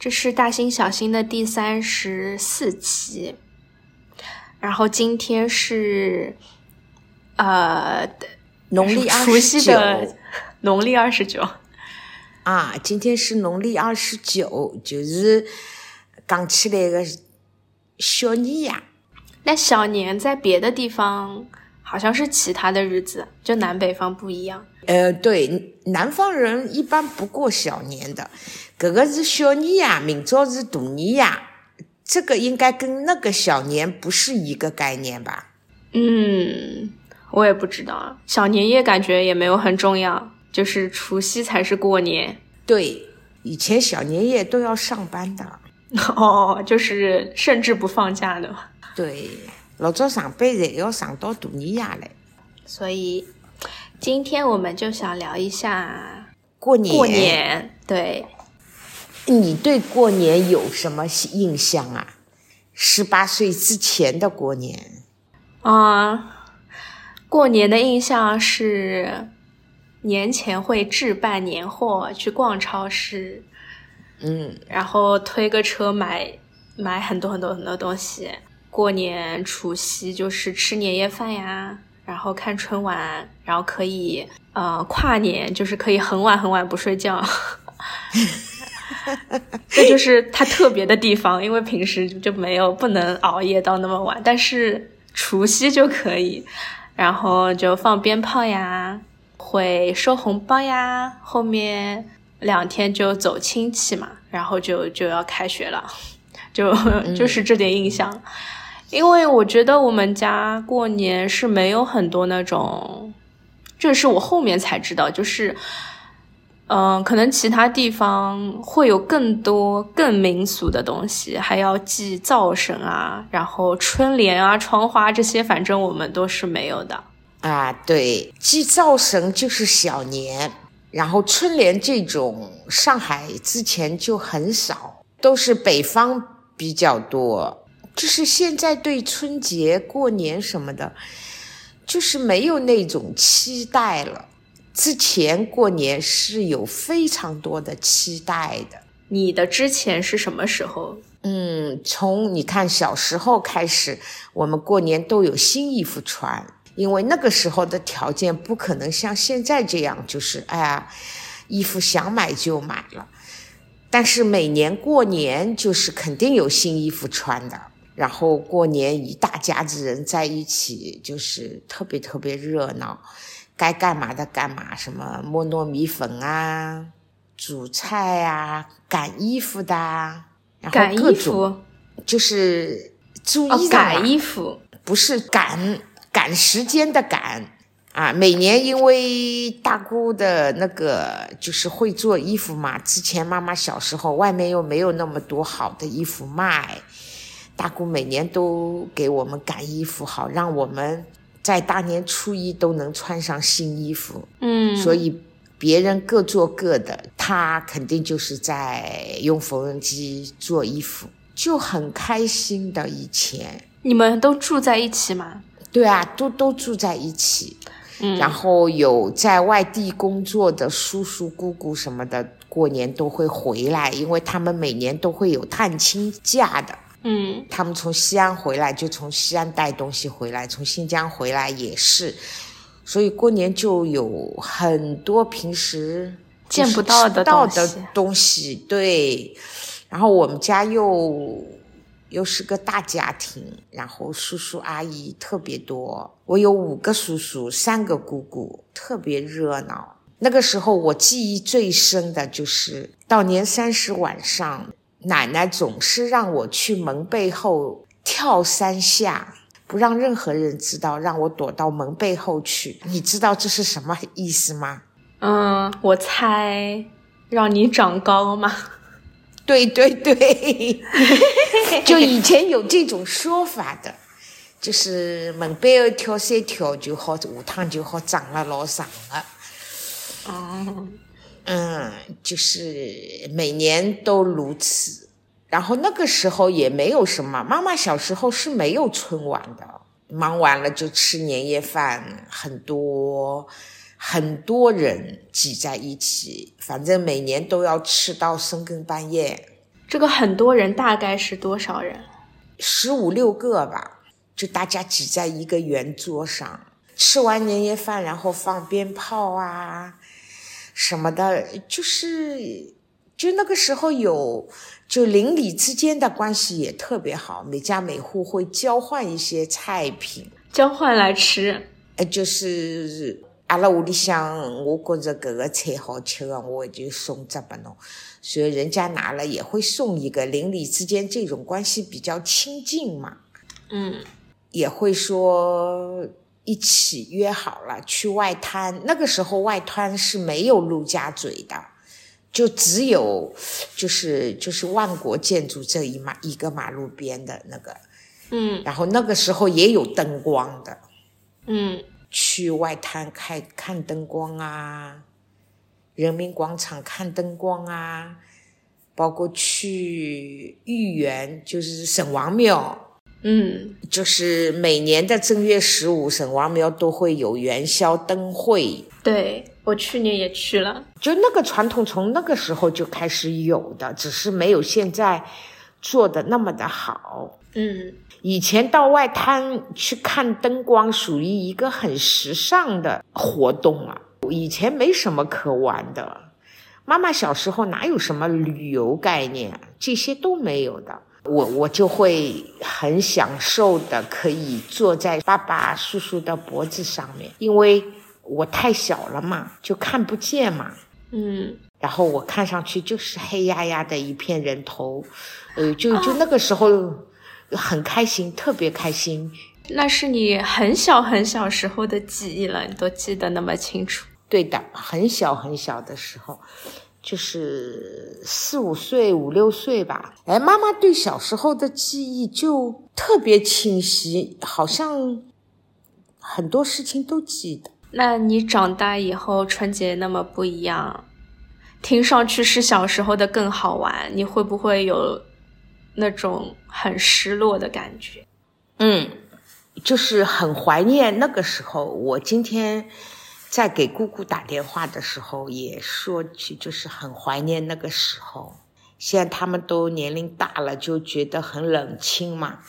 这是大星小星的第三十四期，然后今天是呃农历除夕的农历二十九。啊，今天是农历二十九，就是讲起来个小年呀。那小年在别的地方好像是其他的日子，就南北方不一样。呃，对，南方人一般不过小年的，搿个是小年夜，明朝是大年夜，这个应该跟那个小年不是一个概念吧？嗯，我也不知道啊。小年夜感觉也没有很重要，就是除夕才是过年。对，以前小年夜都要上班的。哦，就是甚至不放假的。对，老早上班侪要上到大年夜来所以今天我们就想聊一下过年。过年。对，你对过年有什么印象啊？十八岁之前的过年，啊、过年的印象是年前会置办年货，去逛超市，嗯，然后推个车买买很多很多很多东西。过年除夕就是吃年夜饭呀，然后看春晚，然后可以呃跨年就是可以很晚很晚不睡觉。这就是它特别的地方，因为平时就没有不能熬夜到那么晚，但是除夕就可以，然后就放鞭炮呀，会收红包呀，后面两天就走亲戚嘛，然后就就要开学了，就就是这点印象。因为我觉得我们家过年是没有很多那种，这是我后面才知道，就是，嗯、可能其他地方会有更多更民俗的东西，还要祭灶神啊，然后春联啊、窗花这些，反正我们都是没有的。啊，对，祭灶神就是小年，然后春联这种上海之前就很少，都是北方比较多。就是现在对春节过年什么的，就是没有那种期待了。之前过年是有非常多的期待的。你的之前是什么时候？嗯，从你看小时候开始，我们过年都有新衣服穿，因为那个时候的条件不可能像现在这样，就是哎呀，衣服想买就买了。但是每年过年就是肯定有新衣服穿的，然后过年一大家子人在一起，就是特别特别热闹，该干嘛的干嘛，什么磨糯米粉啊、煮菜啊、赶衣服的啊，然后赶衣各种服就是注哦意，的赶衣服不是赶赶时间的赶啊。每年因为大姑的那个就是会做衣服嘛，之前妈妈小时候外面又没有那么多好的衣服卖，大姑每年都给我们赶衣服，好让我们在大年初一都能穿上新衣服。嗯，所以别人各做各的，他肯定就是在用缝纫机做衣服，就很开心的。以前，你们都住在一起吗？对啊，都都住在一起，嗯，然后有在外地工作的叔叔姑姑什么的，过年都会回来，因为他们每年都会有探亲假的。嗯他们从西安回来就从西安带东西回来，从新疆回来也是，所以过年就有很多平时见不到的到的东西。对，然后我们家又又是个大家庭，然后叔叔阿姨特别多，我有五个叔叔，三个姑姑，特别热闹。那个时候我记忆最深的就是到年三十晚上，奶奶总是让我去门背后跳三下，不让任何人知道，让我躲到门背后去。你知道这是什么意思吗？嗯，我猜让你长高吗。对对对，就以前有这种说法的，就是门背后跳三跳就好，下趟就好长了老长了。哦，嗯，就是每年都如此。然后那个时候也没有什么，妈妈小时候是没有春晚的，忙完了就吃年夜饭，很多很多人挤在一起，反正每年都要吃到深更半夜。这个很多人大概是多少人？十五六个吧，就大家挤在一个圆桌上，吃完年夜饭，然后放鞭炮啊什么的，就是就那个时候有，就邻里之间的关系也特别好，每家每户会交换一些菜品，交换来吃。呃，就是阿拉屋里向，我觉着搿个菜好吃的，我就送只拨侬。所以人家拿了也会送一个，邻里之间这种关系比较亲近嘛。嗯，也会说一起约好了去外滩。那个时候外滩是没有陆家嘴的，就只有就是就是万国建筑这一马一个马路边的那个。嗯然后那个时候也有灯光的，嗯去外滩看看灯光啊，人民广场看灯光啊，包括去豫园，就是沈王庙，嗯就是每年的正月十五，沈王庙都会有元宵灯会。对我去年也去了。就那个传统从那个时候就开始有的，只是没有现在做的那么的好。嗯以前到外滩去看灯光，属于一个很时尚的活动啊。以前没什么可玩的，妈妈小时候哪有什么旅游概念啊，这些都没有的。我我就会很享受的，可以坐在爸爸叔叔的脖子上面，因为我太小了嘛，就看不见嘛。嗯，然后我看上去就是黑压压的一片人头，呃，就就那个时候很开心，特别开心。那是你很小很小时候的记忆了，你都记得那么清楚。对的，很小很小的时候，就是四五岁、五六岁吧。哎，妈妈对小时候的记忆就特别清晰，好像很多事情都记得。那你长大以后春节那么不一样，听上去是小时候的更好玩，你会不会有那种很失落的感觉？嗯，就是很怀念那个时候。我今天在给姑姑打电话的时候也说起，就是很怀念那个时候。现在他们都年龄大了，就觉得很冷清嘛，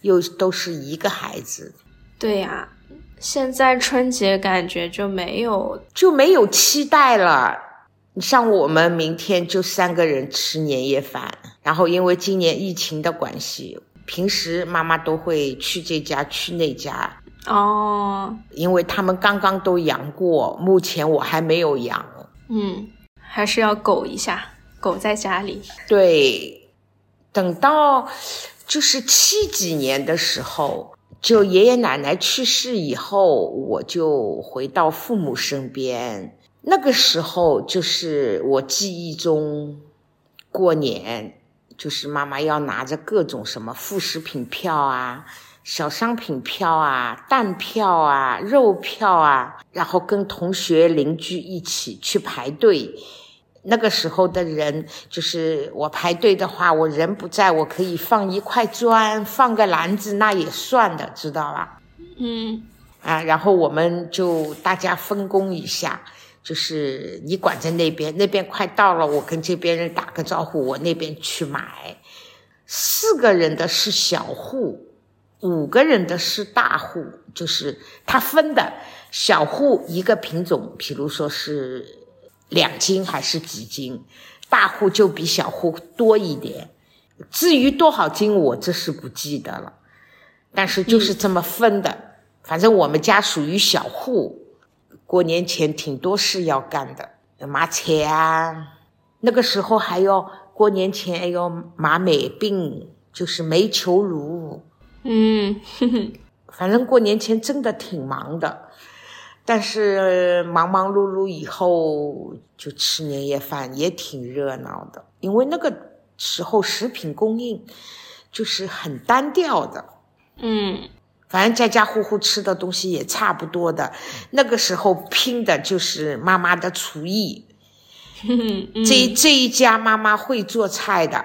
又都是一个孩子，对呀、现在春节感觉就没有，就没有期待了。你像我们明天就三个人吃年夜饭，然后因为今年疫情的关系，平时妈妈都会去这家去那家，哦，因为他们刚刚都阳过，目前我还没有阳。嗯，还是要苟一下，苟在家里。对，等到就是七几年的时候，就爷爷奶奶去世以后，我就回到父母身边。那个时候，就是我记忆中过年，就是妈妈要拿着各种什么副食品票啊、小商品票啊、蛋票啊、肉票啊，然后跟同学邻居一起去排队。那个时候的人，就是我排队的话，我人不在，我可以放一块砖，放个篮子，那也算的，知道吧？嗯啊，然后我们就大家分工一下，就是你管在那边，那边快到了，我跟这边人打个招呼，我那边去买。四个人的是小户，五个人的是大户，就是他分的小户一个品种，比如说是两斤还是几斤，大户就比小户多一点。至于多少斤，我这是不记得了，但是就是这么分的。反正我们家属于小户，过年前挺多事要干的，买菜啊。那个时候还要过年前还要买梅饼，就是煤球炉。嗯，反正过年前真的挺忙的，但是忙忙碌碌以后就吃年夜饭也挺热闹的，因为那个时候食品供应就是很单调的。嗯。反正家家户户吃的东西也差不多的，那个时候拼的就是妈妈的厨艺，嗯。嗯，这这一家妈妈会做菜的，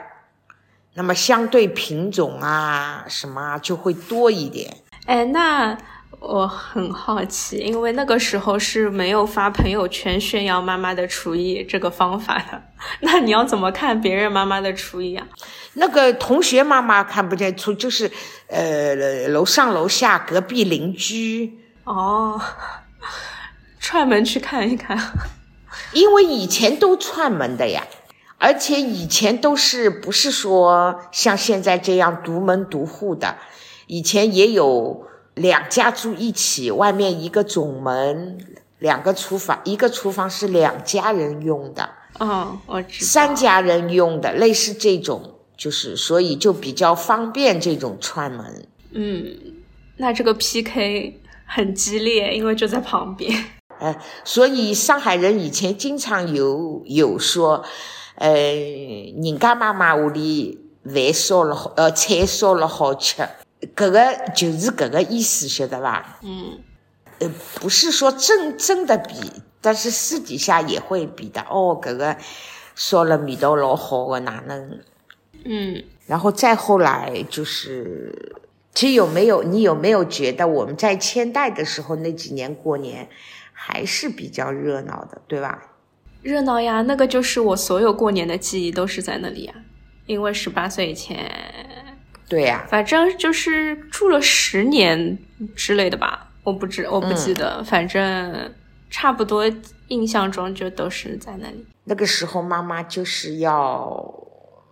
那么相对品种啊什么啊就会多一点。哎，那我很好奇，因为那个时候是没有发朋友圈炫耀妈妈的厨艺这个方法的。那你要怎么看别人妈妈的厨艺啊？那个同学妈妈看不见出，就是呃楼上楼下隔壁邻居哦，串门去看一看。因为以前都串门的呀，而且以前都是不是说像现在这样独门独户的，以前也有。两家住一起，外面一个总门，两个厨房，一个厨房是两家人用的。哦，我知道。三家人用的，类似这种，就是所以就比较方便这种串门。嗯，那这个 PK 很激烈，因为就在旁边。哎，所以上海人以前经常有有说，呃，人家妈妈屋里饭烧了好，呃，菜烧了好吃。搿个就是搿个意思，晓得吧？嗯，呃，不是说真真的比，但是私底下也会比的。哦，搿个烧了味道老好的，哪能？嗯，然后再后来就是，其实有没有你有没有觉得我们在千代的时候那几年过年还是比较热闹的，对吧？热闹呀，那个就是我所有过年的记忆都是在那里呀，因为十八岁以前。对呀，反正就是住了十年之类的吧，我不知我不记得，反正差不多印象中就都是在那里。那个时候妈妈就是要，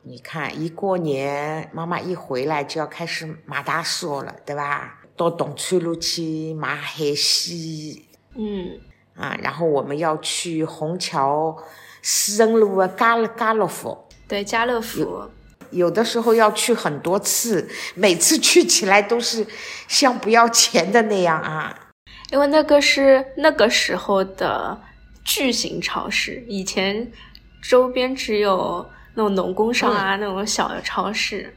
你看一过年，妈妈一回来就要开始买大烧了，对吧？到东川路去买海鲜，嗯，啊，然后我们要去虹桥思仁路的家乐家乐福，对家乐福。有的时候要去很多次，每次去起来都是像不要钱的那样啊。因为那个是那个时候的巨型超市，以前周边只有那种农工商啊，那种小的超市，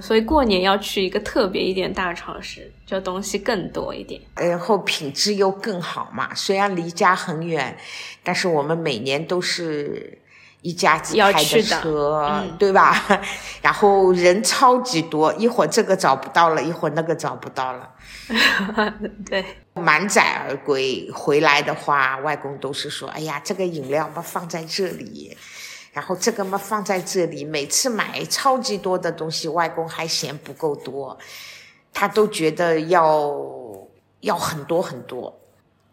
所以过年要去一个特别一点大超市，就东西更多一点，然后品质又更好嘛。虽然离家很远，但是我们每年都是。一家子开的车，对吧？然后人超级多，一会儿这个找不到了，一会儿那个找不到了。对，满载而归。回来的话，外公都是说：“哎呀，这个饮料嘛放在这里，然后这个嘛放在这里。”每次买超级多的东西，外公还嫌不够多，他都觉得要要很多很多。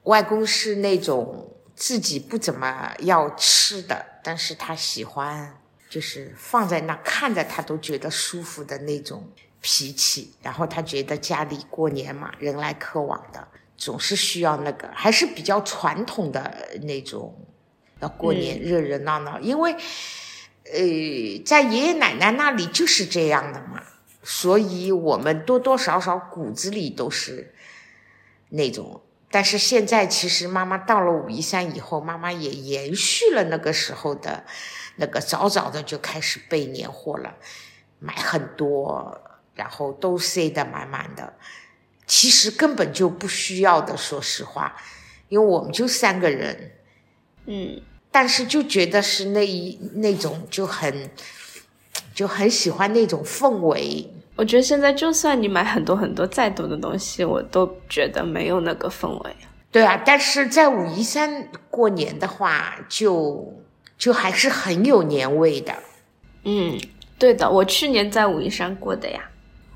外公是那种。自己不怎么要吃的，但是他喜欢，就是放在那看着他都觉得舒服的那种脾气。然后他觉得家里过年嘛，人来客往的，总是需要那个，还是比较传统的那种，要过年热热闹闹。因为，呃，在爷爷奶奶那里就是这样的嘛，所以我们多多少少骨子里都是那种。但是现在其实妈妈到了武夷山以后，妈妈也延续了那个时候的，那个早早的就开始备年货了，买很多，然后都塞得满满的。其实根本就不需要的，说实话，因为我们就三个人，嗯，但是就觉得是那一那种就很就很喜欢那种氛围。我觉得现在就算你买很多很多再多的东西，我都觉得没有那个氛围。对啊，但是在武夷山过年的话，就就还是很有年味的。嗯，对的，我去年在武夷山过的呀。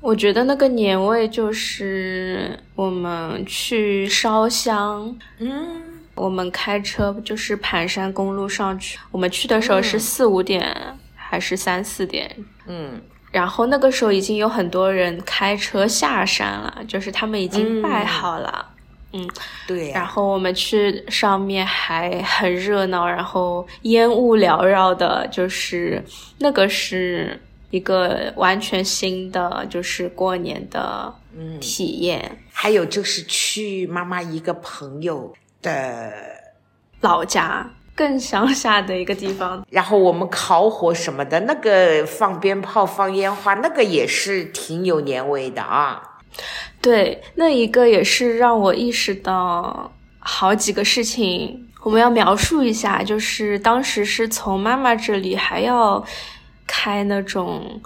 我觉得那个年味就是我们去烧香，嗯，我们开车就是盘山公路上去，我们去的时候是四五点还是三四点？嗯。然后那个时候已经有很多人开车下山了，就是他们已经拜好了，嗯，对。然后我们去上面还很热闹，然后烟雾缭绕的，就是那个是一个完全新的，就是过年的体验。还有就是去妈妈一个朋友的老家。更乡下的一个地方，然后我们烤火什么的，那个放鞭炮、放烟花，那个也是挺有年味的啊。对，那一个也是让我意识到好几个事情。我们要描述一下，就是当时是从妈妈这里还要开那种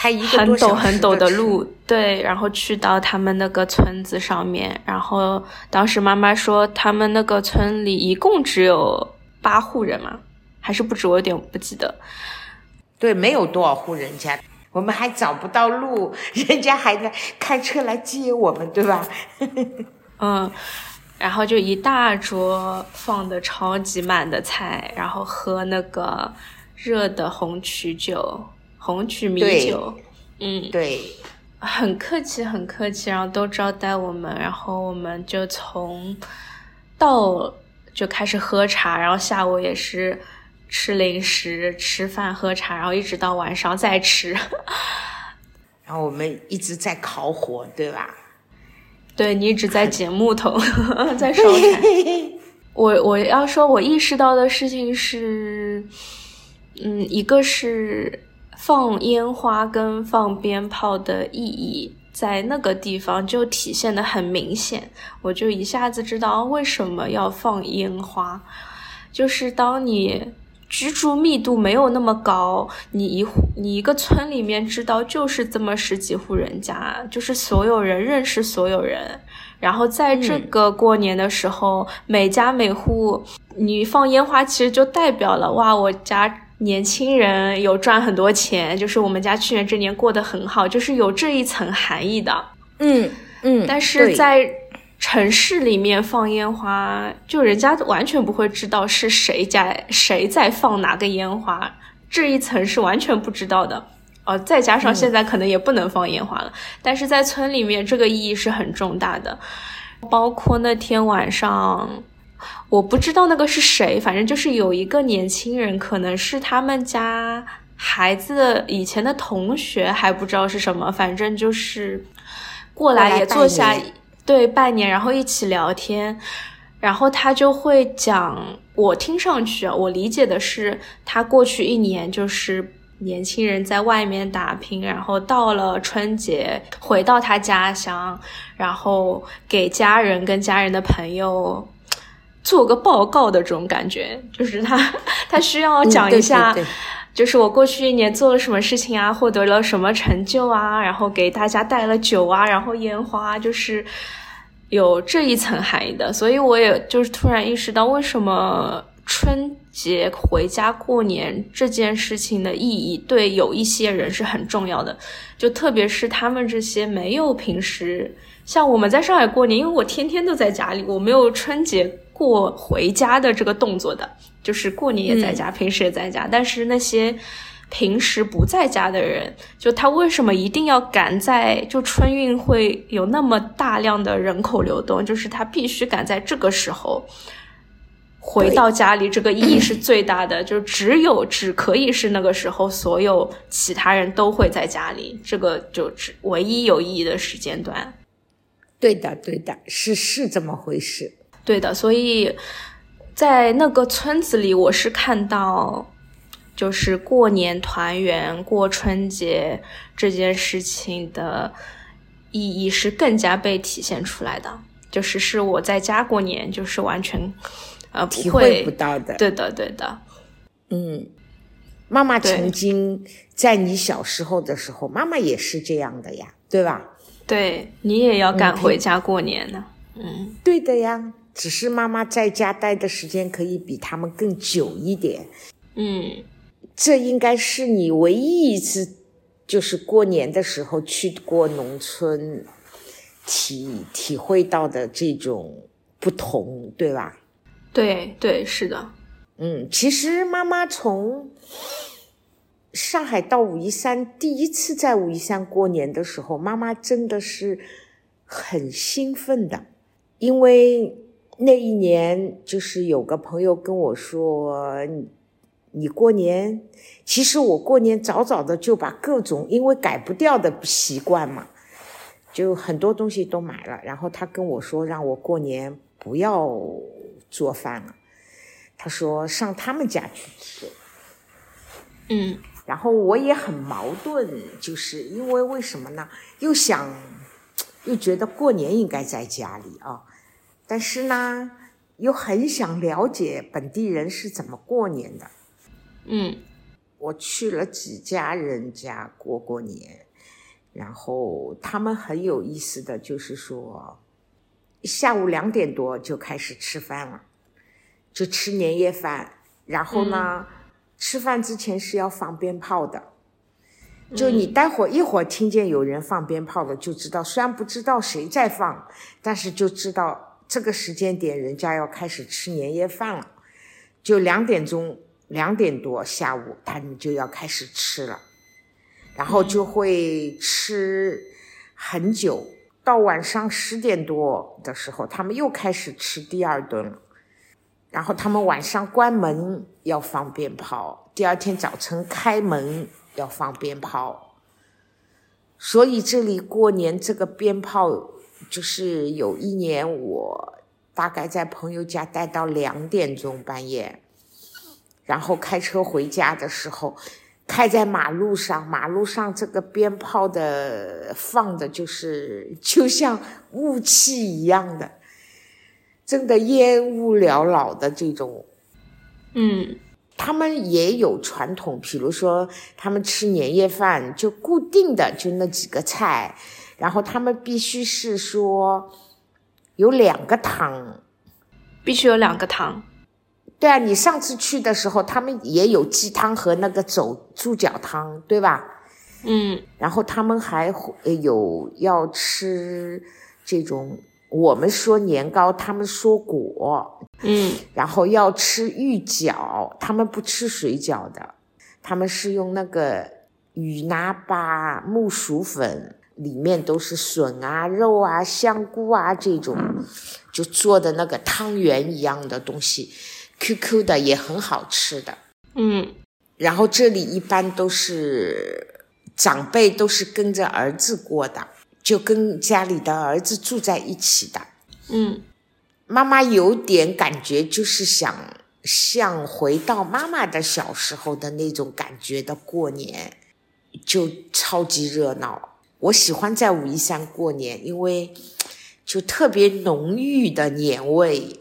开一个很陡多小时很陡的路，对，然后去到他们那个村子上面，然后当时妈妈说他们那个村里一共只有八户人嘛，还是不止，我有点不记得。对，没有多少户人家，我们还找不到路，人家还在开车来接我们，对吧？嗯，然后就一大桌放的超级满的菜，然后喝那个热的红曲酒、红曲米酒，嗯，对，很客气，很客气，然后都招待我们，然后我们就从到就开始喝茶，然后下午也是吃零食、吃饭、喝茶，然后一直到晚上再吃。然后我们一直在烤火，对吧？对你一直在捡木头，在烧柴。我我要说，我意识到的事情是，嗯，一个是放烟花跟放鞭炮的意义，在那个地方就体现的很明显，我就一下子知道为什么要放烟花，就是当你。居住密度没有那么高，你一户你一个村里面知道就是这么十几户人家，就是所有人认识所有人，然后在这个过年的时候，每家每户你放烟花，其实就代表了哇，我家年轻人有赚很多钱，就是我们家去年这年过得很好，就是有这一层含义的。嗯嗯，但是在城市里面放烟花，就人家完全不会知道是谁家谁在放哪个烟花，这一层是完全不知道的。呃，再加上现在可能也不能放烟花了，但是在村里面这个意义是很重大的。包括那天晚上，我不知道那个是谁，反正就是有一个年轻人，可能是他们家孩子以前的同学，还不知道是什么，反正就是过来也坐下。对，拜年，然后一起聊天，然后他就会讲，我听上去啊，我理解的是，他过去一年就是年轻人在外面打拼，然后到了春节回到他家乡，然后给家人跟家人的朋友做个报告的这种感觉，就是他 他需要讲一下。嗯对对对就是我过去一年做了什么事情啊，获得了什么成就啊，然后给大家带了酒啊，然后烟花，就是有这一层含义的。所以我也就是突然意识到，为什么春节回家过年这件事情的意义对有一些人是很重要的，就特别是他们这些没有平时像我们在上海过年，因为我天天都在家里，我没有春节过回家的这个动作的。就是过年也在家，嗯、平时也在家，但是那些平时不在家的人，就他为什么一定要赶在就春运会有那么大量的人口流动？就是他必须赶在这个时候回到家里，这个意义是 最大的。就只有只可以是那个时候，所有其他人都会在家里，这个就只唯一有意义的时间段。对的，对的，是是这么回事。对的，所以。在那个村子里，我是看到，就是过年团圆、过春节这件事情的意义是更加被体现出来的。就是是我在家过年，就是完全呃不体会不到的。对的，对的。嗯，妈妈曾经在你小时候的时候，妈妈也是这样的呀，对吧？对你也要赶回家过年呢。嗯，对的呀。只是妈妈在家待的时间可以比他们更久一点，嗯，这应该是你唯一一次，就是过年的时候去过农村，体体会到的这种不同，对吧？对对，是的。嗯，其实妈妈从上海到武夷山，第一次在武夷山过年的时候，妈妈真的是很兴奋的，因为。那一年，就是有个朋友跟我说：“你过年，其实我过年早早的就把各种因为改不掉的习惯嘛，就很多东西都买了。然后他跟我说，让我过年不要做饭了，他说上他们家去吃。嗯，然后我也很矛盾，就是因为为什么呢？又想，又觉得过年应该在家里啊。”但是呢，又很想了解本地人是怎么过年的。嗯，我去了几家人家过过年，然后他们很有意思的就是说，下午两点多就开始吃饭了，就吃年夜饭。然后呢，吃饭之前是要放鞭炮的。就你待会儿一会儿听见有人放鞭炮了，就知道虽然不知道谁在放，但是就知道这个时间点人家要开始吃年夜饭了。就两点钟。两点多下午，他们就要开始吃了，然后就会吃很久，到晚上十点多的时候，他们又开始吃第二顿了。然后他们晚上关门要放鞭炮，第二天早晨开门要放鞭炮。所以这里过年这个鞭炮，就是有一年我大概在朋友家待到两点钟半夜。然后开车回家的时候，开在马路上，马路上这个鞭炮的放的就是就像雾气一样的，真的烟雾缭绕的这种。嗯，他们也有传统，比如说他们吃年夜饭就固定的就那几个菜，然后他们必须是说有两个汤，必须有两个汤。对啊，你上次去的时候，他们也有鸡汤和那个走猪脚汤，对吧？嗯，然后他们还有要吃这种，我们说年糕，他们说果，嗯，然后要吃芋饺，他们不吃水饺的，他们是用那个雨拿巴木薯粉，里面都是笋啊、肉啊、香菇啊这种，就做的那个汤圆一样的东西。QQ 的也很好吃的，嗯，然后这里一般都是长辈都是跟着儿子过的，就跟家里的儿子住在一起的，嗯，妈妈有点感觉，就是想像回到妈妈的小时候的那种感觉的过年，就超级热闹。我喜欢在武夷山过年，因为 就特别浓郁的年味，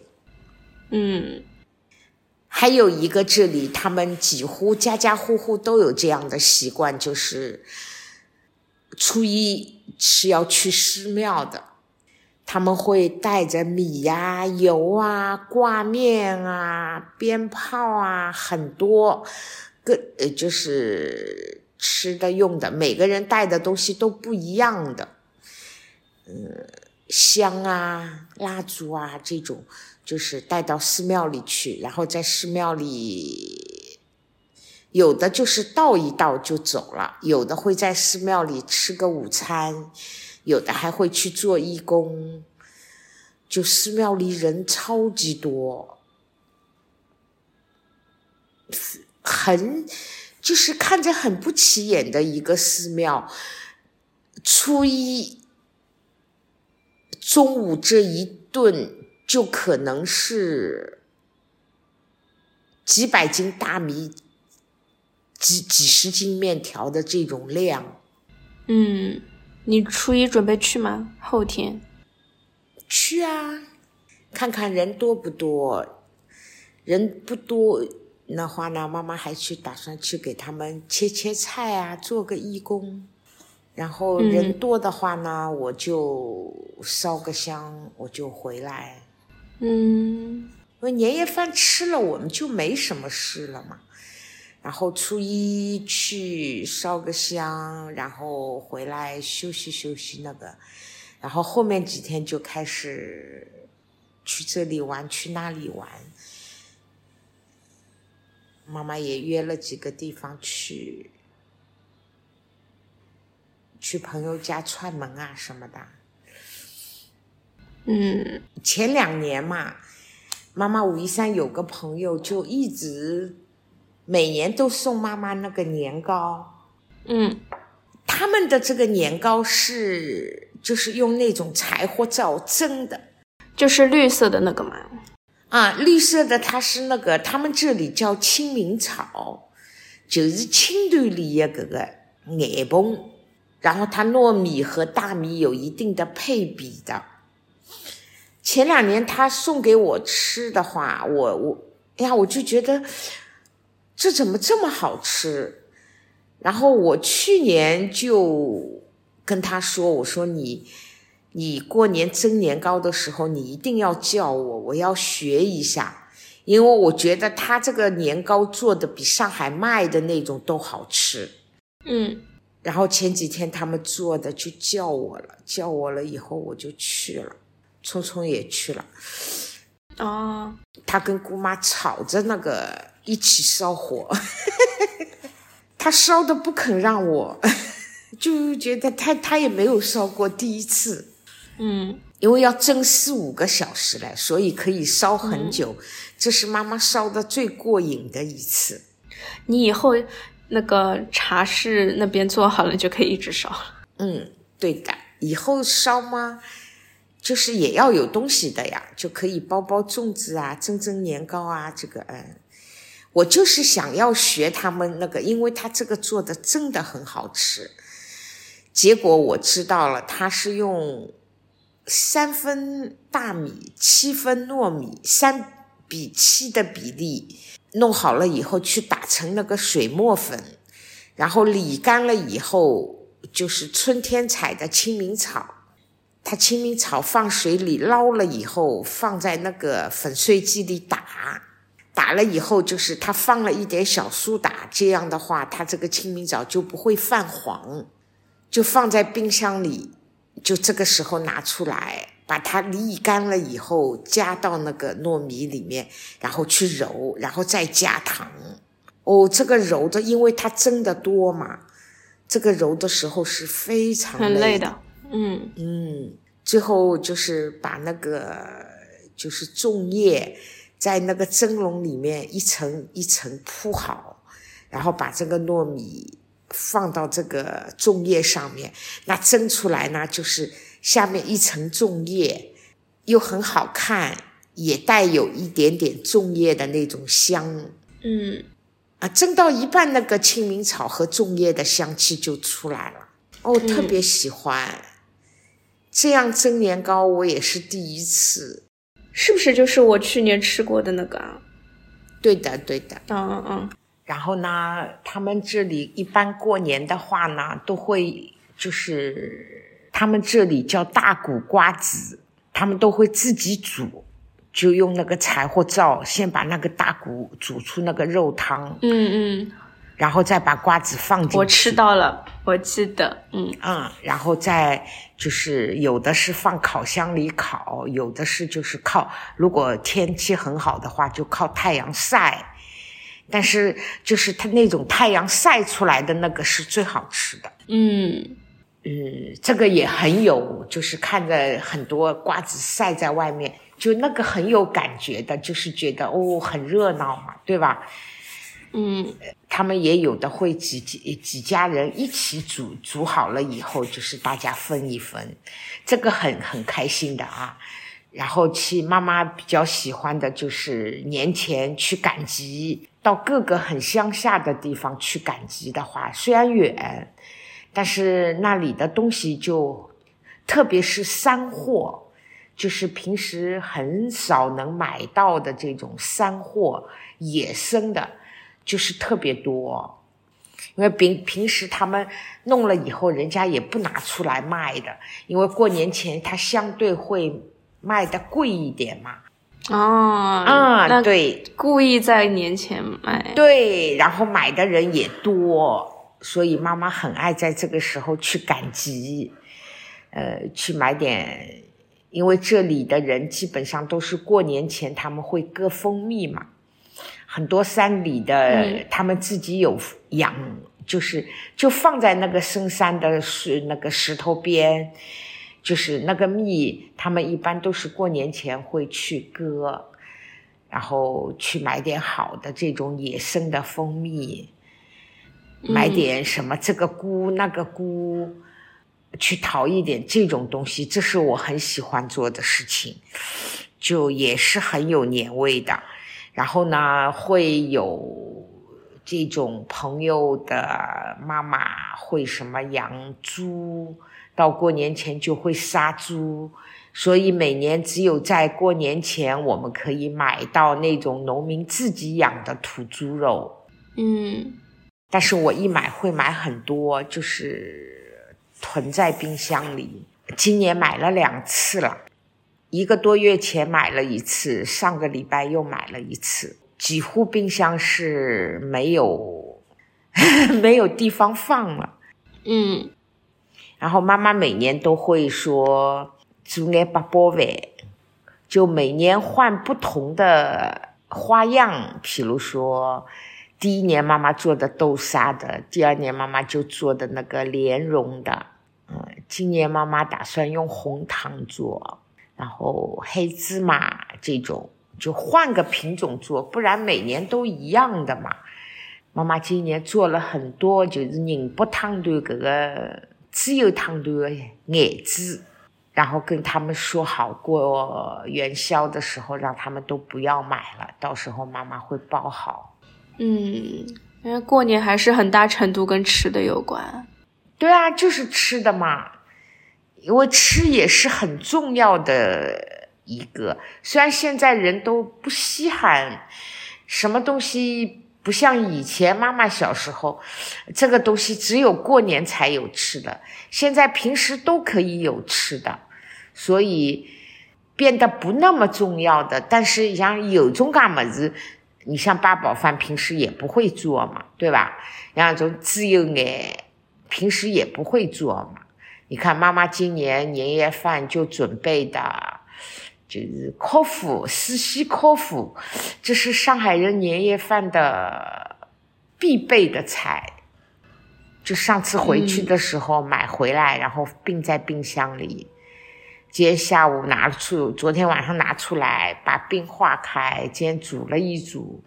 嗯。还有一个，这里他们几乎家家户户都有这样的习惯，就是初一是要去寺庙的，他们会带着米呀、油啊、挂面啊、鞭炮啊，很多个呃，就是吃的用的，每个人带的东西都不一样的，嗯，香啊、蜡烛啊这种。就是带到寺庙里去，然后在寺庙里，有的就是倒一倒就走了，有的会在寺庙里吃个午餐，有的还会去做义工。就寺庙里人超级多，很就是看着很不起眼的一个寺庙。初一中午这一顿。就可能是几百斤大米、几几十斤面条的这种量。嗯，你初一准备去吗？后天？去啊，看看人多不多。人不多那话呢，妈妈还去打算去给他们切切菜啊，做个义工。然后人多的话呢，我就烧个香，我就回来。嗯，因为年夜饭吃了，我们就没什么事了嘛。然后初一去烧个香，然后回来休息休息那个，然后后面几天就开始去这里玩，去那里玩。妈妈也约了几个地方去，去朋友家串门啊什么的。嗯，前两年嘛，妈妈武夷山有个朋友就一直每年都送妈妈那个年糕。嗯，他们的这个年糕是就是用那种柴火灶蒸的，就是绿色的那个嘛。啊，绿色的它是那个他们这里叫清明草，就是青团里的这个眼蓬，然后它糯米和大米有一定的配比的。前两年他送给我吃的话，我我哎呀，我就觉得这怎么这么好吃？然后我去年就跟他说：“我说你，你过年蒸年糕的时候，你一定要叫我，我要学一下，因为我觉得他这个年糕做的比上海卖的那种都好吃。”嗯，然后前几天他们做的就叫我了，叫我了以后我就去了，聪聪也去了。哦，他跟姑妈吵着那个一起烧火，他烧的不肯让我，就觉得他他也没有烧过第一次，嗯因为要蒸四五个小时嘞，所以可以烧很久。这是妈妈烧的最过瘾的一次。你以后那个茶室那边做好了，就可以一直烧了。嗯，对的，以后烧吗？就是也要有东西的呀，就可以包包粽子啊，蒸蒸年糕啊，这个嗯，我就是想要学他们那个，因为他这个做的真的很好吃。结果我知道了，他是用三分大米，七分糯米，三比七的比例弄好了以后，去打成那个水磨粉，然后沥干了以后，就是春天采的清明草。它清明草放水里捞了以后，放在那个粉碎机里打，打了以后就是它放了一点小苏打，这样的话它这个清明草就不会泛黄，就放在冰箱里，就这个时候拿出来，把它沥干了以后加到那个糯米里面，然后去揉，然后再加糖。哦，这个揉的，因为它蒸的多嘛，这个揉的时候是非常很累的。的。嗯嗯，最后就是把那个就是粽叶在那个蒸笼里面一层一层铺好，然后把这个糯米放到这个粽叶上面，那蒸出来呢，就是下面一层粽叶，又很好看，也带有一点点粽叶的那种香。嗯，啊，蒸到一半，那个清明草和粽叶的香气就出来了。哦，嗯特别喜欢。这样蒸年糕我也是第一次。是不是就是我去年吃过的那个啊？对的，对的。嗯嗯嗯。然后呢，他们这里一般过年的话呢，都会就是他们这里叫大骨瓜子，他们都会自己煮，就用那个柴火灶先把那个大骨煮出那个肉汤，嗯嗯，然后再把瓜子放进去。我吃到了，我记得。嗯嗯，然后再就是有的是放烤箱里烤，有的是就是靠，如果天气很好的话，就靠太阳晒。但是就是它那种太阳晒出来的那个是最好吃的。嗯嗯，这个也很有，就是看着很多瓜子晒在外面，就那个很有感觉的，就是觉得哦很热闹嘛，对吧？嗯他们也有的会几几几家人一起煮，煮好了以后就是大家分一分，这个很很开心的啊。然后去妈妈比较喜欢的就是年前去赶集，到各个很乡下的地方去赶集的话，虽然远，但是那里的东西就特别是山货，就是平时很少能买到的这种山货，野生的。就是特别多，因为平平时他们弄了以后，人家也不拿出来卖的，因为过年前它相对会卖的贵一点嘛。哦啊，对故意在年前买。对，然后买的人也多，所以妈妈很爱在这个时候去赶集，呃，去买点，因为这里的人基本上都是过年前他们会割蜂蜜嘛。很多山里的，嗯他们自己有养，就是就放在那个深山的石那个石头边，就是那个蜜，他们一般都是过年前会去割，然后去买点好的这种野生的蜂蜜，买点什么这个菇那个菇，去淘一点这种东西，这是我很喜欢做的事情，就也是很有年味的。然后呢，会有这种朋友的妈妈会什么养猪，到过年前就会杀猪，所以每年只有在过年前我们可以买到那种农民自己养的土猪肉。嗯，但是我一买会买很多，就是囤在冰箱里。今年买了两次了，一个多月前买了一次，上个礼拜又买了一次，几乎冰箱是没有 没有地方放了。嗯，然后妈妈每年都会说做眼八宝饭，就每年换不同的花样，比如说第一年妈妈做的豆沙的，第二年妈妈就做的那个莲蓉的。嗯，今年妈妈打算用红糖做，然后黑芝麻这种，就换个品种做，不然每年都一样的嘛。妈妈今年做了很多，就是宁波汤团这个自由汤团的眼子，然后跟他们说好过元宵的时候，让他们都不要买了，到时候妈妈会包好。嗯，因为过年还是很大程度跟吃的有关。对啊，就是吃的嘛，因为吃也是很重要的一个。虽然现在人都不稀罕什么东西，不像以前妈妈小时候，这个东西只有过年才有吃的。现在平时都可以有吃的，所以变得不那么重要的。但是像有种干么子，你像八宝饭，平时也不会做嘛，对吧？像种自由眼。平时也不会做嘛，你看妈妈今年年夜饭就准备的，就是烤麸、四喜烤麸，这是上海人年夜饭的必备的菜。就上次回去的时候买回来，然后冰在冰箱里，今天下午拿出，昨天晚上拿出来，把冰化开，今天煮了一煮，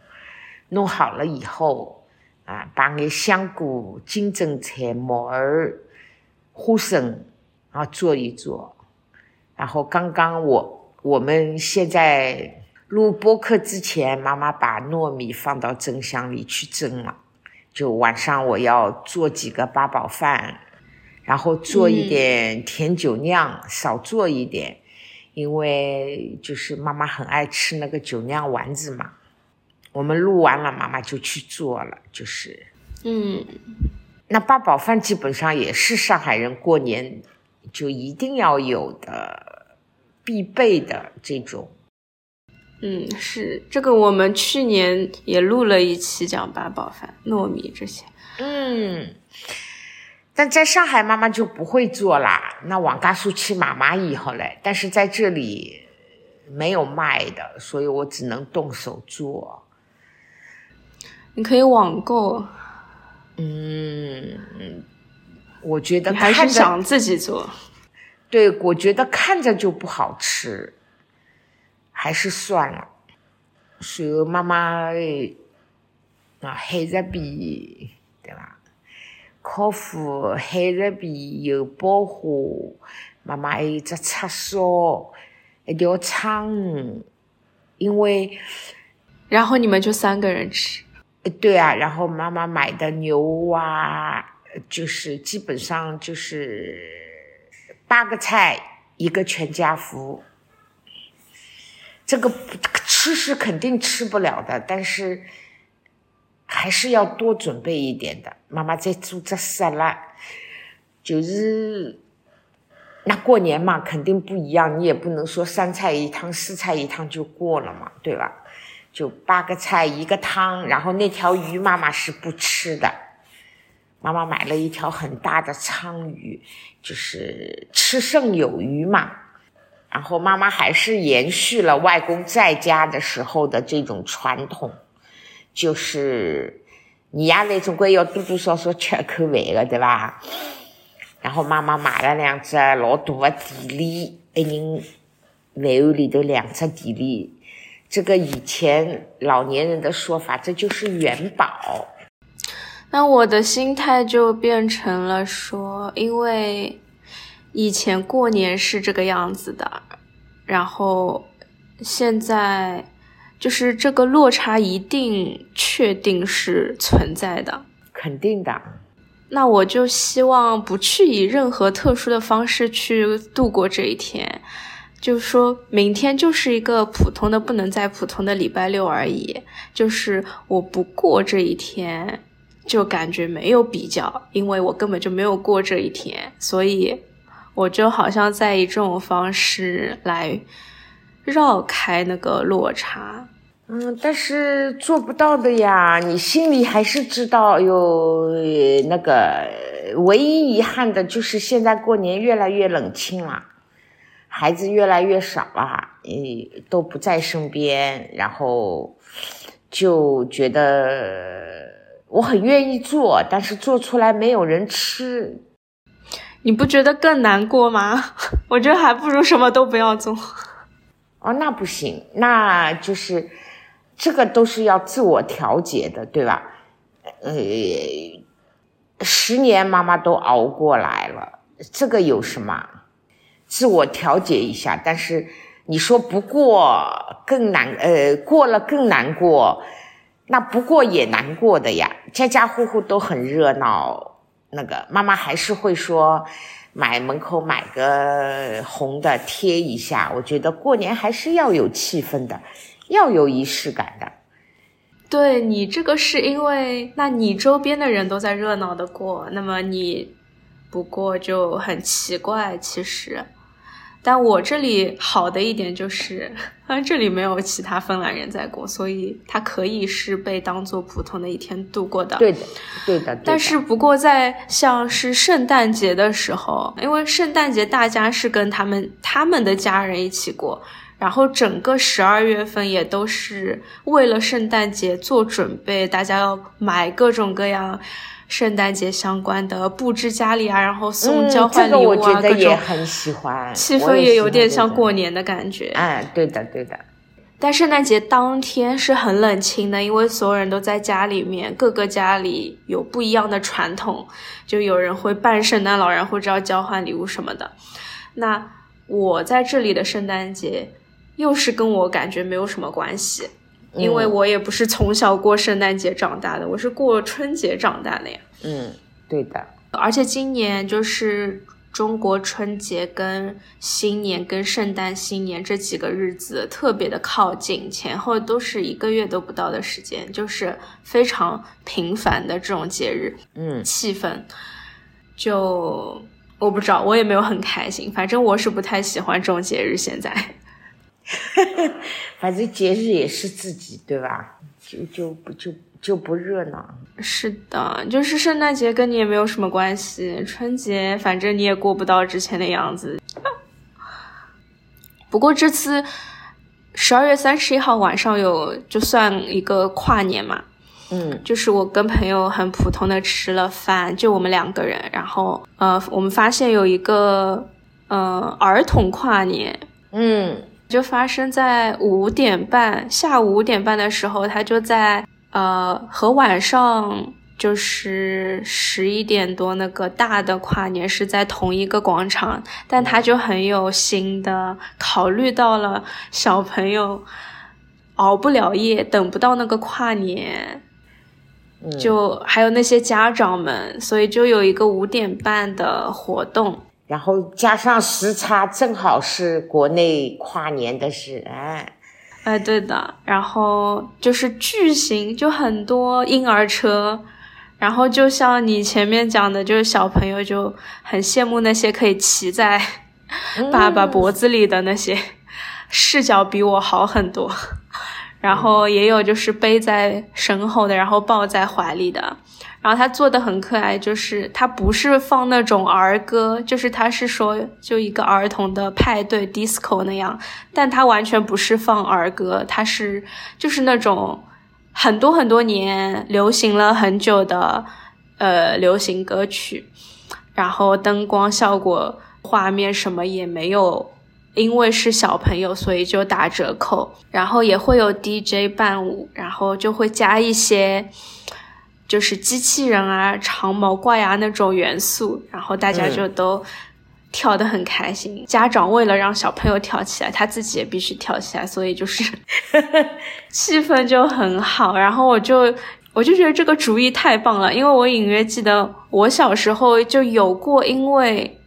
弄好了以后。啊，把眼香菇、金针菜、木耳、花生啊做一做。然后刚刚我我们现在录播课之前，妈妈把糯米放到蒸箱里去蒸了。就晚上我要做几个八宝饭，然后做一点甜酒酿，少做一点，因为就是妈妈很爱吃那个酒酿丸子嘛。我们录完了，妈妈就去做了，就是，嗯，那八宝饭基本上也是上海人过年就一定要有的必备的这种。嗯，是这个，我们去年也录了一期讲八宝饭、糯米这些。嗯，但在上海妈妈就不会做啦，那往嘎苏去妈妈以后嘞，但是在这里没有卖的，所以我只能动手做。你可以网购，嗯，我觉得还是想自己做。对，我觉得看着就不好吃，还是算了。随后妈妈啊，海蜇皮对吧？烤麸、海蜇皮、油爆花，妈妈还有只叉烧，一条鲳鱼，因为然后你们就三个人吃。对啊，然后妈妈买的牛啊，就是基本上就是八个菜一个全家福。这个吃是肯定吃不了的，但是还是要多准备一点的。妈妈在做这沙拉，就是那过年嘛，肯定不一样，你也不能说三菜一汤、四菜一汤就过了嘛，对吧？就八个菜一个汤，然后那条鱼妈妈是不吃的。妈妈买了一条很大的鲳鱼，就是吃剩有余嘛。然后妈妈还是延续了外公在家的时候的这种传统，就是你家里总归要多多少少吃口饭的，对吧？然后妈妈买了两只老大的地梨，一人饭碗里头两只地梨。这个以前老年人的说法，这就是元宝。那我的心态就变成了说，因为以前过年是这个样子的，然后现在就是这个落差一定确定是存在的，肯定的。那我就希望不去以任何特殊的方式去度过这一天。就说明天就是一个普通的不能再普通的礼拜六而已，就是我不过这一天，就感觉没有比较，因为我根本就没有过这一天，所以我就好像在以这种方式来绕开那个落差。嗯，但是做不到的呀，你心里还是知道有那个，唯一遗憾的就是现在过年越来越冷清了。孩子越来越少了，诶，都不在身边，然后就觉得我很愿意做，但是做出来没有人吃，你不觉得更难过吗？我觉得还不如什么都不要做。哦，那不行，那就是这个都是要自我调节的，对吧？呃，十年妈妈都熬过来了，这个有什么？自我调节一下，但是你说不过更难，呃，过了更难过，那不过也难过的呀。家家户户都很热闹，那个妈妈还是会说，买门口买个红的贴一下。我觉得过年还是要有气氛的，要有仪式感的。对你这个是因为，那你周边的人都在热闹的过，那么你不过就很奇怪，其实。但我这里好的一点就是，这里没有其他芬兰人在过，所以它可以是被当做普通的一天度过的。对的，对的。但是不过在像是圣诞节的时候，因为圣诞节大家是跟他们他们的家人一起过，然后整个十二月份也都是为了圣诞节做准备，大家要买各种各样。圣诞节相关的布置家里啊，然后送交换礼物啊，各种也很喜欢，气氛也有点像过年的感觉。哎，对的，对的。但圣诞节当天是很冷清的，因为所有人都在家里面，各个家里有不一样的传统，就有人会扮圣诞老人或者要交换礼物什么的。那我在这里的圣诞节，又是跟我感觉没有什么关系。因为我也不是从小过圣诞节长大的，我是过春节长大的呀。嗯，对的。而且今年就是中国春节跟新年跟圣诞新年这几个日子特别的靠近，前后都是一个月都不到的时间，就是非常频繁的这种节日。嗯，气氛就我不知道，我也没有很开心。反正我是不太喜欢这种节日。现在。反正节日也是自己，对吧？就就不就就不热闹。是的，就是圣诞节跟你也没有什么关系，春节反正你也过不到之前的样子。不过这次十二月三十一号晚上有就算一个跨年嘛，嗯，就是我跟朋友很普通的吃了饭，就我们两个人，然后呃，我们发现有一个呃儿童跨年，嗯。就发生在五点半，下午五点半的时候，他就在呃和晚上就是十一点多那个大的跨年是在同一个广场，但他就很有心的考虑到了小朋友熬不了夜，等不到那个跨年，就还有那些家长们，所以就有一个五点半的活动。然后加上时差，正好是国内跨年的事，哎，哎，对的。然后就是巨型，就很多婴儿车，然后就像你前面讲的，就是小朋友就很羡慕那些可以骑在爸爸脖子里的那些，视角比我好很多。然后也有就是背在身后的，然后抱在怀里的。然后他做的很可爱，就是他不是放那种儿歌，就是他是说就一个儿童的派对 disco 那样，但他完全不是放儿歌，他是就是那种很多很多年流行了很久的呃流行歌曲，然后灯光效果、画面什么也没有，因为是小朋友，所以就打折扣，然后也会有 DJ 伴舞，然后就会加一些。就是机器人啊、长毛怪啊那种元素，然后大家就都跳得很开心。家长为了让小朋友跳起来，他自己也必须跳起来，所以就是 气氛就很好。然后我就我就觉得这个主意太棒了，因为我隐约记得我小时候就有过，因为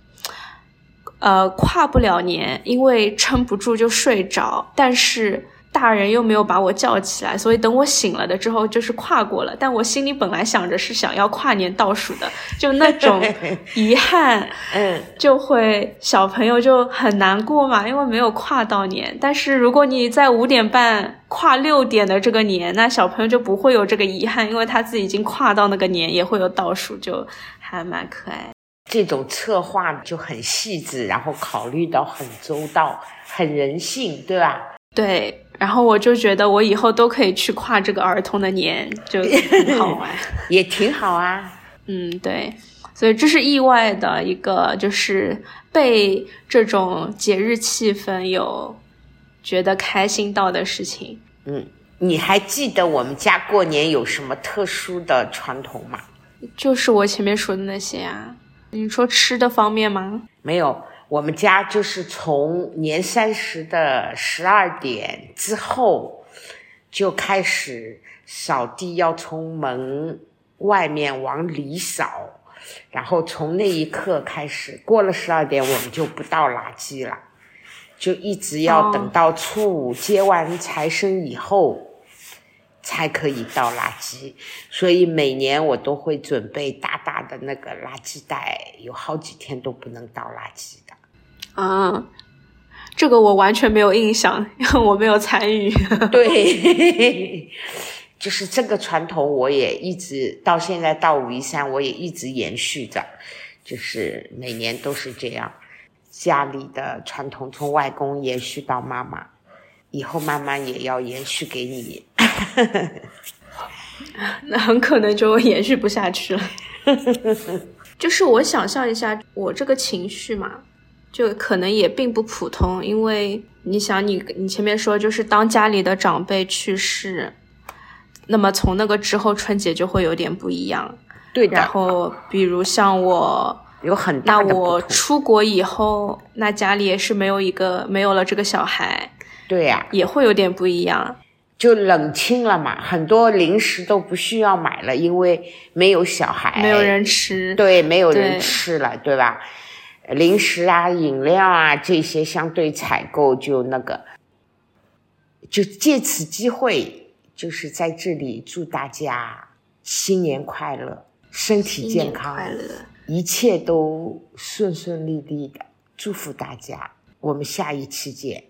呃跨不了年，因为撑不住就睡着，但是。大人又没有把我叫起来，所以等我醒了的之后就是跨过了。但我心里本来想着是想要跨年倒数的，就那种 遗憾，嗯，就会小朋友就很难过嘛，因为没有跨到年。但是如果你在五点半跨六点的这个年，那小朋友就不会有这个遗憾，因为他自己已经跨到那个年，也会有倒数，就还蛮可爱。这种策划就很细致，然后考虑到很周到，很人性，对吧？对。然后我就觉得我以后都可以去跨这个儿童的年，就很好玩，也挺好啊。嗯，对，所以这是意外的一个，就是被这种节日气氛有觉得开心到的事情。嗯，你还记得我们家过年有什么特殊的传统吗？就是我前面说的那些啊。你说吃的方面吗？没有。我们家就是从年三十的十二点之后就开始扫地，要从门外面往里扫，然后从那一刻开始，过了十二点我们就不倒垃圾了，就一直要等到初五接完财神以后才可以倒垃圾。所以每年我都会准备大大的那个垃圾袋，有好几天都不能倒垃圾的。啊，这个我完全没有印象，因 为我没有参与。对，就是这个传统，我也一直到现在到武夷山，我也一直延续着，就是每年都是这样。家里的传统从外公延续到妈妈，以后慢慢也要延续给你。那很可能就延续不下去了。就是我想象一下，我这个情绪嘛。就可能也并不普通，因为你想，你你前面说就是当家里的长辈去世，那么从那个之后春节就会有点不一样。对的。然后比如像我有很大那我出国以后，那家里也是没有一个没有了这个小孩。对呀。也会有点不一样。就冷清了嘛，很多零食都不需要买了，因为没有小孩，没有人吃。对，没有人吃了，对吧？零食啊，饮料啊，这些相对采购就那个，就借此机会，就是在这里祝大家新年快乐，身体健康，一切都顺顺利利的，祝福大家。我们下一期见。